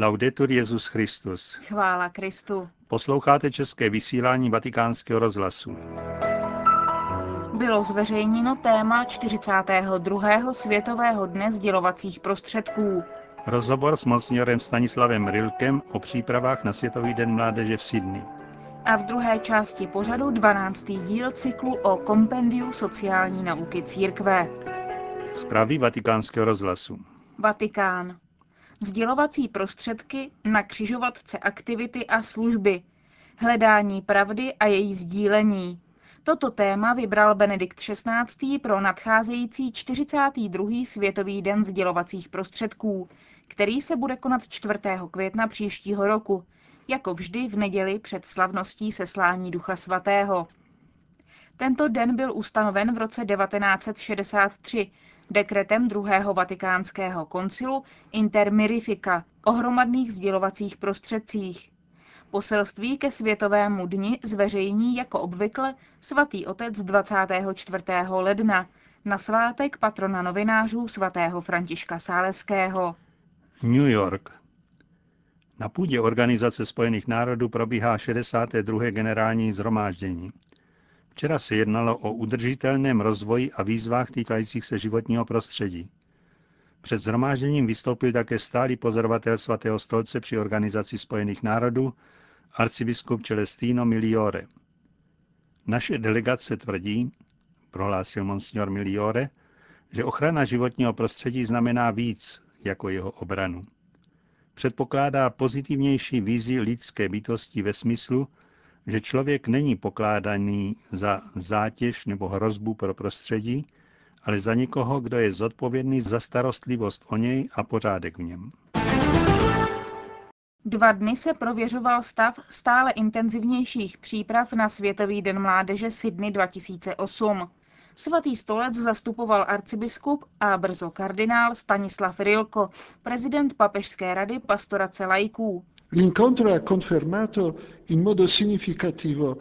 Laudetur Jezus Christus. Chvála Kristu. Posloucháte české vysílání Vatikánského rozhlasu. Bylo zveřejněno téma 42. Světového dne sdělovacích prostředků. Rozhovor s monsňorem Stanislavem Rilkem o přípravách na Světový den mládeže v Sydney. A v druhé části pořadu 12. díl cyklu o kompendiu sociální nauky církve. Zprávy vatikánského rozhlasu. Vatikán. Sdělovací prostředky na křižovatce aktivity a služby. Hledání pravdy a její sdílení. Toto téma vybral Benedikt XVI. pro nadcházející 42. Světový den sdělovacích prostředků, který se bude konat 4. května příštího roku, jako vždy v neděli před slavností seslání Ducha Svatého. Tento den byl ustanoven v roce 1963 dekretem druhého vatikánského koncilu Inter Mirifica o hromadných sdělovacích prostředcích. Poselství ke Světovému dni zveřejní jako obvykle svatý otec 24. ledna na svátek patrona novinářů svatého Františka Sáleského. New York. Na půdě Organizace spojených národů probíhá 62. generální zhromáždění. Včera se jednalo o udržitelném rozvoji a výzvách týkajících se životního prostředí. Před zhromážděním vystoupil také stálý pozorovatel svatého stolce při Organizaci spojených národů, arcibiskup Celestino Miliore. Naše delegace tvrdí, prohlásil monsignor Miliore, že ochrana životního prostředí znamená víc jako jeho obranu. Předpokládá pozitivnější vízi lidské bytosti ve smyslu, že člověk není pokládaný za zátěž nebo hrozbu pro prostředí, ale za někoho, kdo je zodpovědný za starostlivost o něj a pořádek v něm. Dva dny se prověřoval stav stále intenzivnějších příprav na Světový den mládeže Sydney 2008. Svatý stolec zastupoval arcibiskup a brzo kardinál Stanislav Rilko, prezident Papežské rady pastorace lajků. L'incontro ha confermato in modo significativo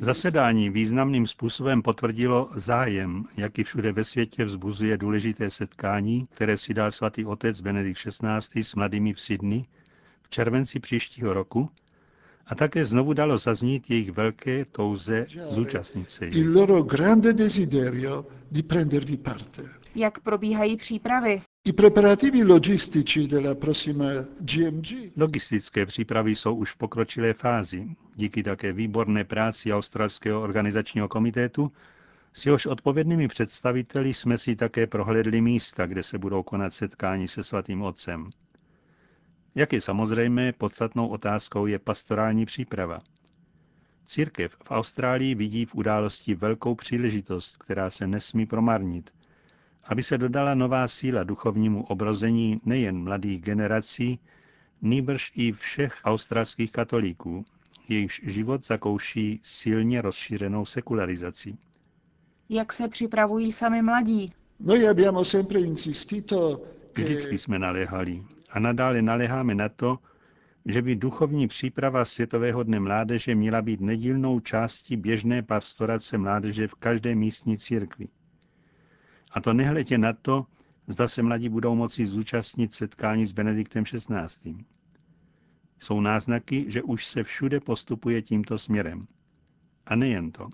Zasedání významným způsobem potvrdilo zájem, jaký všude ve světě vzbuzuje důležité setkání, které si dal svatý otec Benedikt XVI. s mladými v Sydney v červenci příštího roku a také znovu dalo zaznít jejich velké touze zúčastnit se. Jak probíhají přípravy? I preparativi logistici della prossima GMG. Logistické přípravy jsou už v pokročilé fázi, díky také výborné práci Australského organizačního komitetu, s jehož odpovědnými představiteli jsme si také prohlédli místa, kde se budou konat setkání se svatým otcem. Jak je samozřejmé, podstatnou otázkou je pastorální příprava. Církev v Austrálii vidí v události velkou příležitost, která se nesmí promarnit – aby se dodala nová síla duchovnímu obrození nejen mladých generací, nýbrž i všech australských katolíků, jejichž život zakouší silně rozšířenou sekularizací. Jak se připravují sami mladí? Vždycky jsme naléhali a nadále naléháme na to, že by duchovní příprava Světového dne mládeže měla být nedílnou částí běžné pastorace mládeže v každé místní církvi. A to nehledě na to, zda se mladí budou moci zúčastnit setkání s Benediktem XVI. Jsou náznaky, že už se všude postupuje tímto směrem. A nejen to.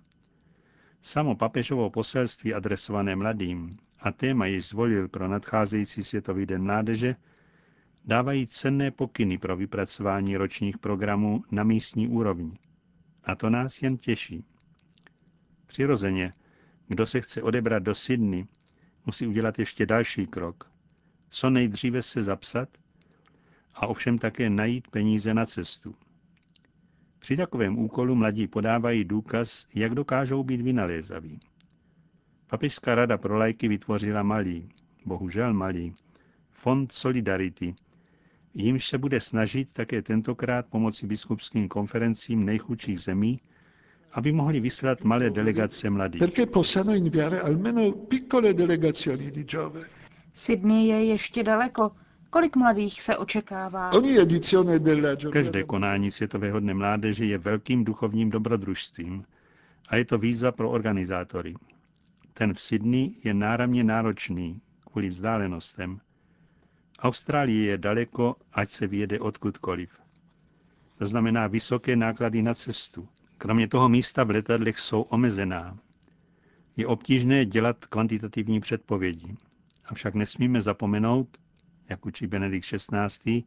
Samo papežovo poselství adresované mladým a téma, jež zvolil pro nadcházející Světový den mládeže, dávají cenné pokyny pro vypracování ročních programů na místní úrovni. A to nás jen těší. Přirozeně, kdo se chce odebrat do Sydney, musí udělat ještě další krok. Co nejdříve se zapsat a ovšem také najít peníze na cestu. Při takovém úkolu mladí podávají důkaz, jak dokážou být vynalézaví. Papežská rada pro lajky vytvořila malý, bohužel malý, fond Solidarity, jimž se bude snažit také tentokrát pomoci biskupským konferencím nejchudších zemí, aby mohli vyslat malé delegace mladých. Perché possano inviare almeno piccole delegazioni di giovani. Sydney je ještě daleko. Kolik mladých se očekává? Každé konání Světového dne mládeže je velkým duchovním dobrodružstvím a je to výzva pro organizátory. Ten v Sydney je náramně náročný kvůli vzdálenostem. Austrálie je daleko, ať se vyjede odkudkoliv. To znamená vysoké náklady na cestu. Kromě toho místa v letadlech jsou omezená. Je obtížné dělat kvantitativní předpovědi. Avšak nesmíme zapomenout, jak učí Benedikt XVI.,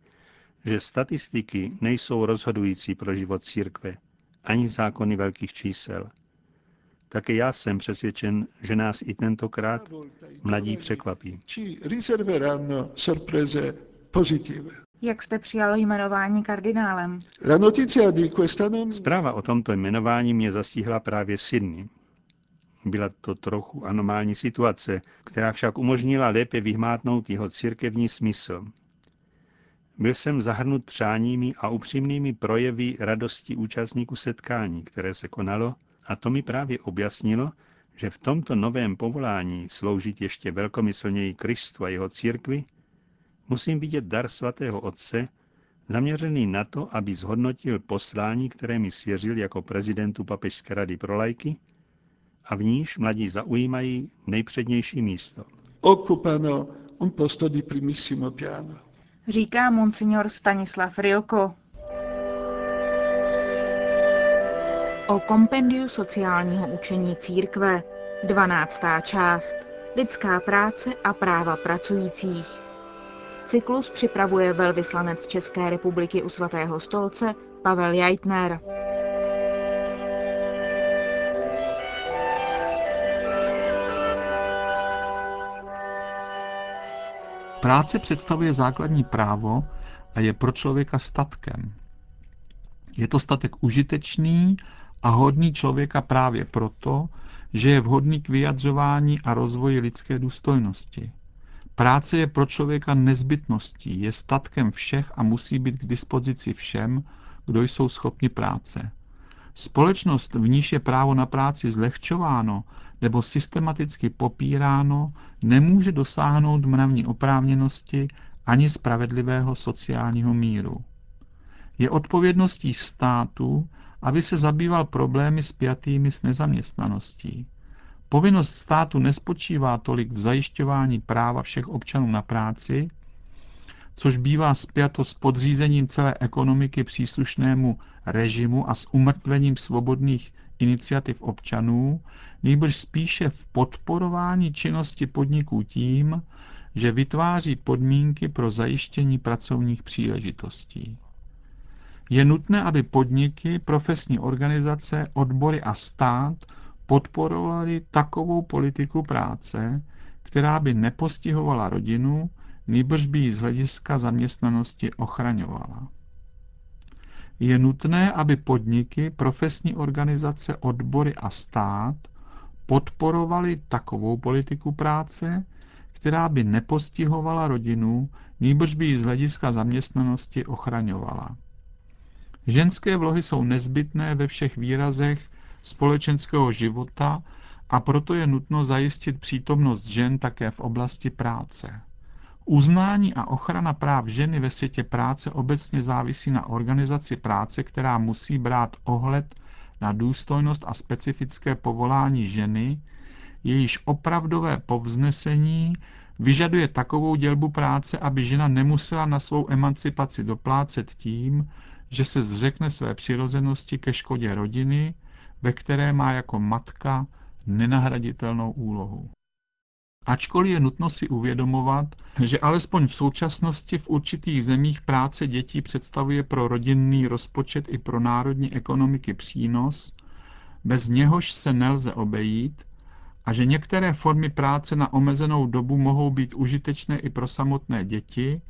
že statistiky nejsou rozhodující pro život církve, ani zákony velkých čísel. Také já jsem přesvědčen, že nás i tentokrát mladí překvapí. Jak jste přijal jmenování kardinálem? Zpráva o tomto jmenování mě zastihla právě v Sydney. Byla to trochu anomální situace, která však umožnila lépe vyhmátnout jeho církevní smysl. Byl jsem zahrnut přáními a upřímnými projevy radosti účastníků setkání, které se konalo, a to mi právě objasnilo, že v tomto novém povolání sloužit ještě velkomyslněji Kristu a jeho církvi, musím vidět dar svatého Otce, zaměřený na to, aby zhodnotil poslání, které mi svěřil jako prezidentu Papežské rady pro lajky, a v níž mladí zaujímají nejpřednější místo. Occupano un posto di primissimo piano. Říká monsignor Stanislav Rilko. O kompendiu sociálního učení církve. 12. část. Lidská práce a práva pracujících. Cyklus připravuje velvyslanec České republiky u svatého stolce Pavel Jajtner. Práce představuje základní právo a je pro člověka statkem. Je to statek užitečný a hodný člověka právě proto, že je vhodný k vyjadřování a rozvoji lidské důstojnosti. Práce je pro člověka nezbytností, je statkem všech a musí být k dispozici všem, kdo jsou schopni práce. Společnost, v níž je právo na práci zlehčováno nebo systematicky popíráno, nemůže dosáhnout mravní oprávněnosti ani spravedlivého sociálního míru. Je odpovědností státu, aby se zabýval problémy spjatými s nezaměstnaností. Povinnost státu nespočívá tolik v zajišťování práva všech občanů na práci, což bývá spjato s podřízením celé ekonomiky příslušnému režimu a s umrtvením svobodných iniciativ občanů, nejbrž spíše v podporování činnosti podniků tím, že vytváří podmínky pro zajištění pracovních příležitostí. Je nutné, aby podniky, profesní organizace, odbory a stát podporovali takovou politiku práce, která by nepostihovala rodinu, nýbrž by ji z hlediska zaměstnanosti ochraňovala. Je nutné, aby podniky, profesní organizace, odbory a stát podporovali takovou politiku práce, která by nepostihovala rodinu, nýbrž by ji z hlediska zaměstnanosti ochraňovala. Ženské vlohy jsou nezbytné ve všech výrazech společenského života a proto je nutno zajistit přítomnost žen také v oblasti práce. Uznání a ochrana práv ženy ve světě práce obecně závisí na organizaci práce, která musí brát ohled na důstojnost a specifické povolání ženy, jejíž opravdové povznesení vyžaduje takovou dělbu práce, aby žena nemusela na svou emancipaci doplácet tím, že se zřekne své přirozenosti ke škodě rodiny, ve které má jako matka nenahraditelnou úlohu. Ačkoliv je nutno si uvědomovat, že alespoň v současnosti v určitých zemích práce dětí představuje pro rodinný rozpočet i pro národní ekonomiky přínos, bez něhož se nelze obejít, a že některé formy práce na omezenou dobu mohou být užitečné i pro samotné děti,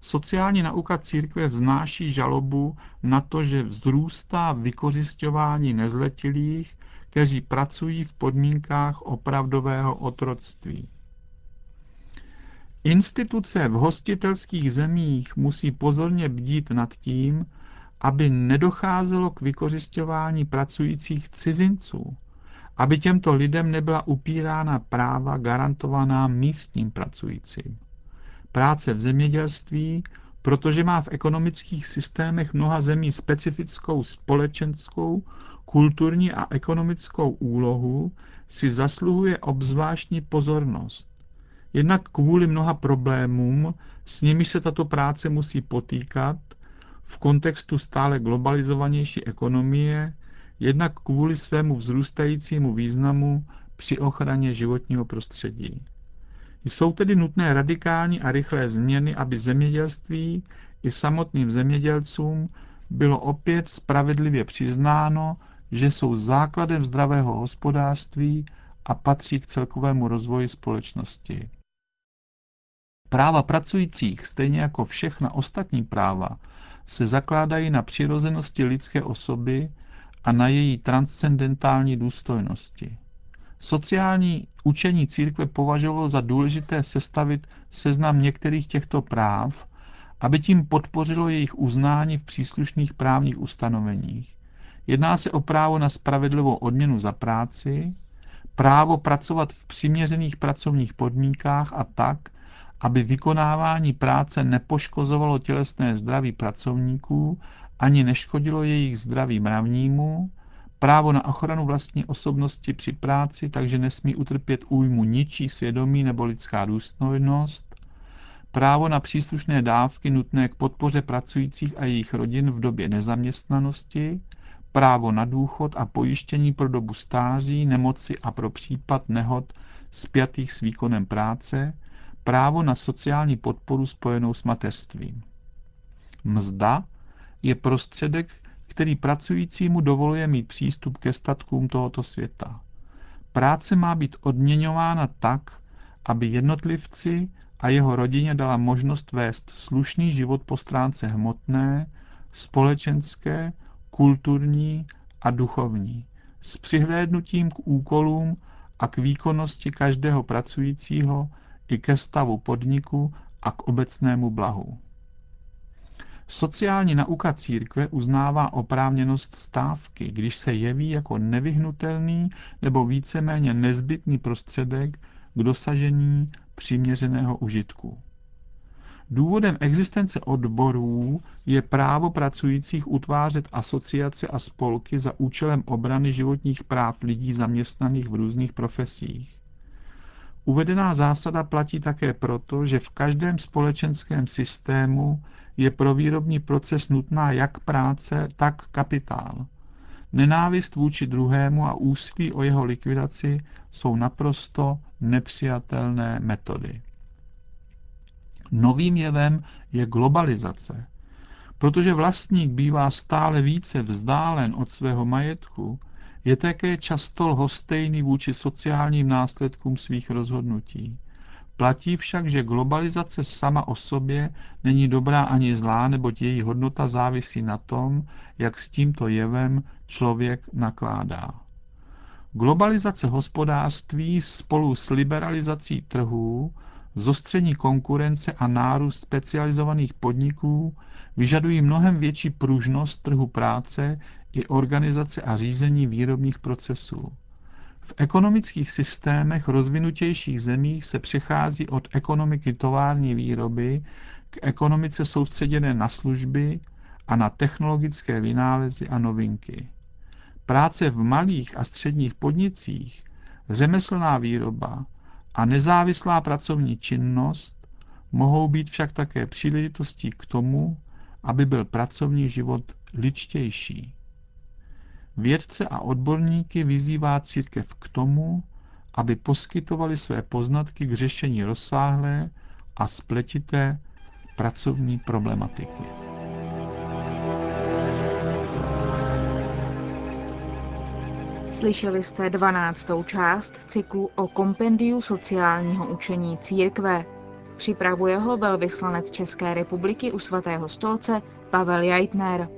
sociální nauka církve vznáší žalobu na to, že vzrůstá vykořišťování nezletilých, kteří pracují v podmínkách opravdového otroctví. Instituce v hostitelských zemích musí pozorně bdít nad tím, aby nedocházelo k vykořišťování pracujících cizinců, aby těmto lidem nebyla upírána práva garantovaná místním pracujícím. Práce v zemědělství, protože má v ekonomických systémech mnoha zemí specifickou společenskou, kulturní a ekonomickou úlohu, si zasluhuje obzvláštní pozornost. Jednak kvůli mnoha problémům, s nimi se tato práce musí potýkat v kontextu stále globalizovanější ekonomie, jednak kvůli svému vzrůstajícímu významu při ochraně životního prostředí. Jsou tedy nutné radikální a rychlé změny, aby zemědělství i samotným zemědělcům bylo opět spravedlivě přiznáno, že jsou základem zdravého hospodářství a patří k celkovému rozvoji společnosti. Práva pracujících, stejně jako všechna ostatní práva, se zakládají na přirozenosti lidské osoby a na její transcendentální důstojnosti. Sociální učení církve považovalo za důležité sestavit seznam některých těchto práv, aby tím podpořilo jejich uznání v příslušných právních ustanoveních. Jedná se o právo na spravedlivou odměnu za práci, právo pracovat v přiměřených pracovních podmínkách a tak, aby vykonávání práce nepoškozovalo tělesné zdraví pracovníků ani neškodilo jejich zdraví mravnímu, právo na ochranu vlastní osobnosti při práci, takže nesmí utrpět újmu ničí svědomí nebo lidská důstojnost, právo na příslušné dávky nutné k podpoře pracujících a jejich rodin v době nezaměstnanosti, právo na důchod a pojištění pro dobu stáří, nemoci a pro případ nehod spjatých s výkonem práce, právo na sociální podporu spojenou s mateřstvím. Mzda je prostředek, který pracujícímu dovoluje mít přístup ke statkům tohoto světa. Práce má být odměňována tak, aby jednotlivci a jeho rodině dala možnost vést slušný život po stránce hmotné, společenské, kulturní a duchovní, s přihlédnutím k úkolům a k výkonnosti každého pracujícího i ke stavu podniku a k obecnému blahu. Sociální nauka církve uznává oprávněnost stávky, když se jeví jako nevyhnutelný nebo víceméně nezbytný prostředek k dosažení přiměřeného užitku. Důvodem existence odborů je právo pracujících utvářet asociace a spolky za účelem obrany životních práv lidí zaměstnaných v různých profesích. Uvedená zásada platí také proto, že v každém společenském systému je pro výrobní proces nutná jak práce, tak kapitál. Nenávist vůči druhému a úsilí o jeho likvidaci jsou naprosto nepřijatelné metody. Novým jevem je globalizace. Protože vlastník bývá stále více vzdálen od svého majetku, je také často lhostejný vůči sociálním následkům svých rozhodnutí. Platí však, že globalizace sama o sobě není dobrá ani zlá, neboť její hodnota závisí na tom, jak s tímto jevem člověk nakládá. Globalizace hospodářství spolu s liberalizací trhů, zostření konkurence a nárůst specializovaných podniků vyžadují mnohem větší pružnost trhu práce i organizace a řízení výrobních procesů. V ekonomických systémech rozvinutějších zemích se přechází od ekonomiky tovární výroby k ekonomice soustředěné na služby a na technologické vynálezy a novinky. Práce v malých a středních podnicích, řemeslná výroba a nezávislá pracovní činnost mohou být však také příležitostí k tomu, aby byl pracovní život ličtější. Vědce a odborníky vyzývá církev k tomu, aby poskytovali své poznatky k řešení rozsáhlé a spletité pracovní problematiky. Slyšeli jste 12. část cyklu o kompendiu sociálního učení církve. Připravuje ho velvyslanec České republiky u svatého stolce Pavel Jaitner.